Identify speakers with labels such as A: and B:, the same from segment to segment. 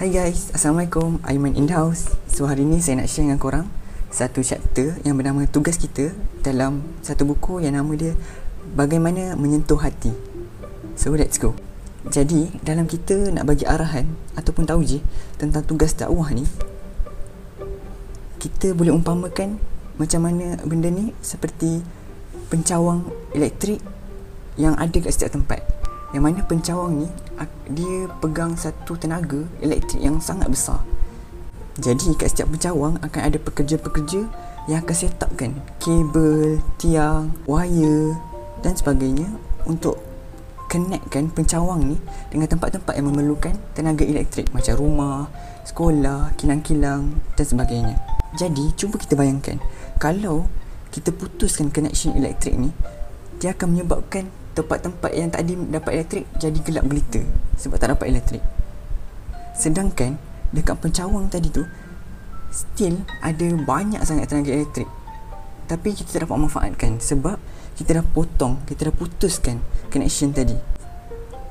A: Hai guys, Assalamualaikum. Aiman in the house So hari ni saya nak share dengan korang Satu chapter yang bernama Tugas Kita Dalam satu buku yang nama dia Bagaimana Menyentuh Hati. So let's go. Jadi dalam kita nak bagi arahan Ataupun tahu je Tentang tugas dakwah ni Kita boleh umpamakan Macam mana benda ni Seperti Pencawang elektrik Yang ada kat setiap tempat yang mana pencawang ni dia pegang satu tenaga elektrik yang sangat besar. Jadi kat setiap pencawang akan ada pekerja-pekerja yang akan set upkan kabel, tiang, wire dan sebagainya untuk connectkan pencawang ni dengan tempat-tempat yang memerlukan tenaga elektrik macam rumah, sekolah, kilang-kilang dan sebagainya. Jadi cuba kita bayangkan kalau kita putuskan connection elektrik ni dia akan menyebabkan tempat-tempat yang tadi dapat elektrik jadi gelap gelita sebab tak dapat elektrik. Sedangkan dekat pencawang tadi tu still ada banyak sangat tenaga elektrik. Tapi kita tak dapat manfaatkan sebab kita dah potong, kita dah putuskan connection tadi.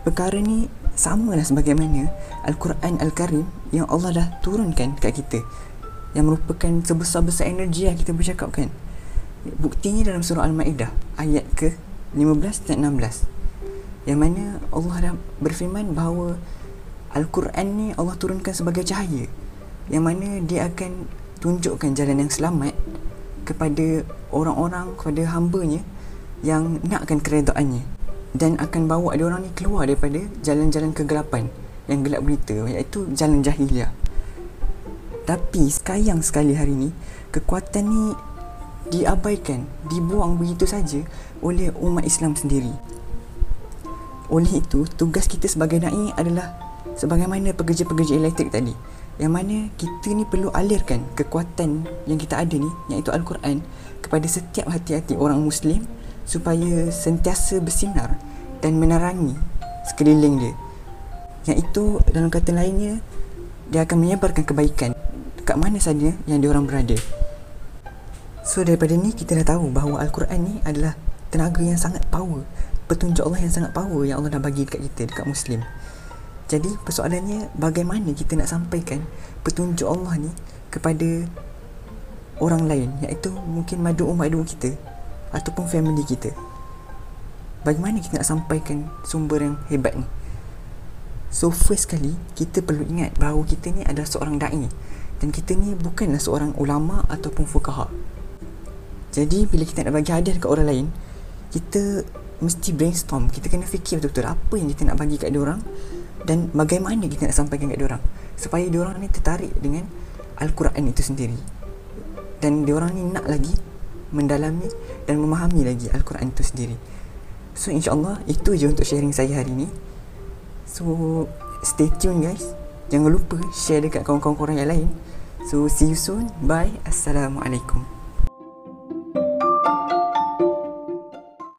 A: Perkara ni sama lah sebagaimana Al-Quran Al-Karim yang Allah dah turunkan kat kita yang merupakan sebesar-besar energi yang kita bercakapkan. Buktinya dalam surah Al-Ma'idah ayat ke 15 dan 16 yang mana Allah dah berfirman bahawa Al-Quran ni Allah turunkan sebagai cahaya. Yang mana dia akan tunjukkan jalan yang selamat kepada orang-orang kepada hambanya yang nakkan keredaannya dan akan bawa dia orang ni keluar daripada jalan-jalan kegelapan yang gelap berita iaitu jalan jahiliah. Tapi sayang sekali hari ni kekuatan ni diabaikan, dibuang begitu saja oleh umat Islam sendiri. Oleh itu, tugas kita sebagai dai adalah sebagaimana pekerja-pekerja elektrik tadi. Yang mana kita ni perlu alirkan kekuatan yang kita ada ni, iaitu Al-Quran, kepada setiap hati-hati orang Muslim supaya sentiasa bersinar dan menerangi sekeliling dia. Yang itu dalam kata lainnya, dia akan menyebarkan kebaikan kat mana saja yang dia orang berada. So daripada ni kita dah tahu bahawa Al-Quran ni adalah tenaga yang sangat power. Petunjuk Allah yang sangat power yang Allah dah bagi dekat kita dekat Muslim. Jadi persoalannya bagaimana kita nak sampaikan petunjuk Allah ni kepada orang lain iaitu mungkin madu-madu kita ataupun family kita? Bagaimana kita nak sampaikan sumber yang hebat ni? So first kali kita perlu ingat bahawa kita ni adalah seorang da'i dan kita ni bukanlah seorang ulama ataupun fukaha jadi bila kita nak bagi hadiah dekat orang lain kita mesti brainstorm. Kita kena fikir betul-betul apa yang kita nak bagi kat orang dan bagaimana kita nak sampaikan kat orang. Supaya orang ni tertarik dengan al-Quran itu sendiri. Dan orang ni nak lagi mendalami dan memahami lagi al-Quran itu sendiri. So insyaallah itu je untuk sharing saya hari ni. So stay tune guys. Jangan lupa share dekat kawan-kawan korang yang lain. So see you soon. Bye. Assalamualaikum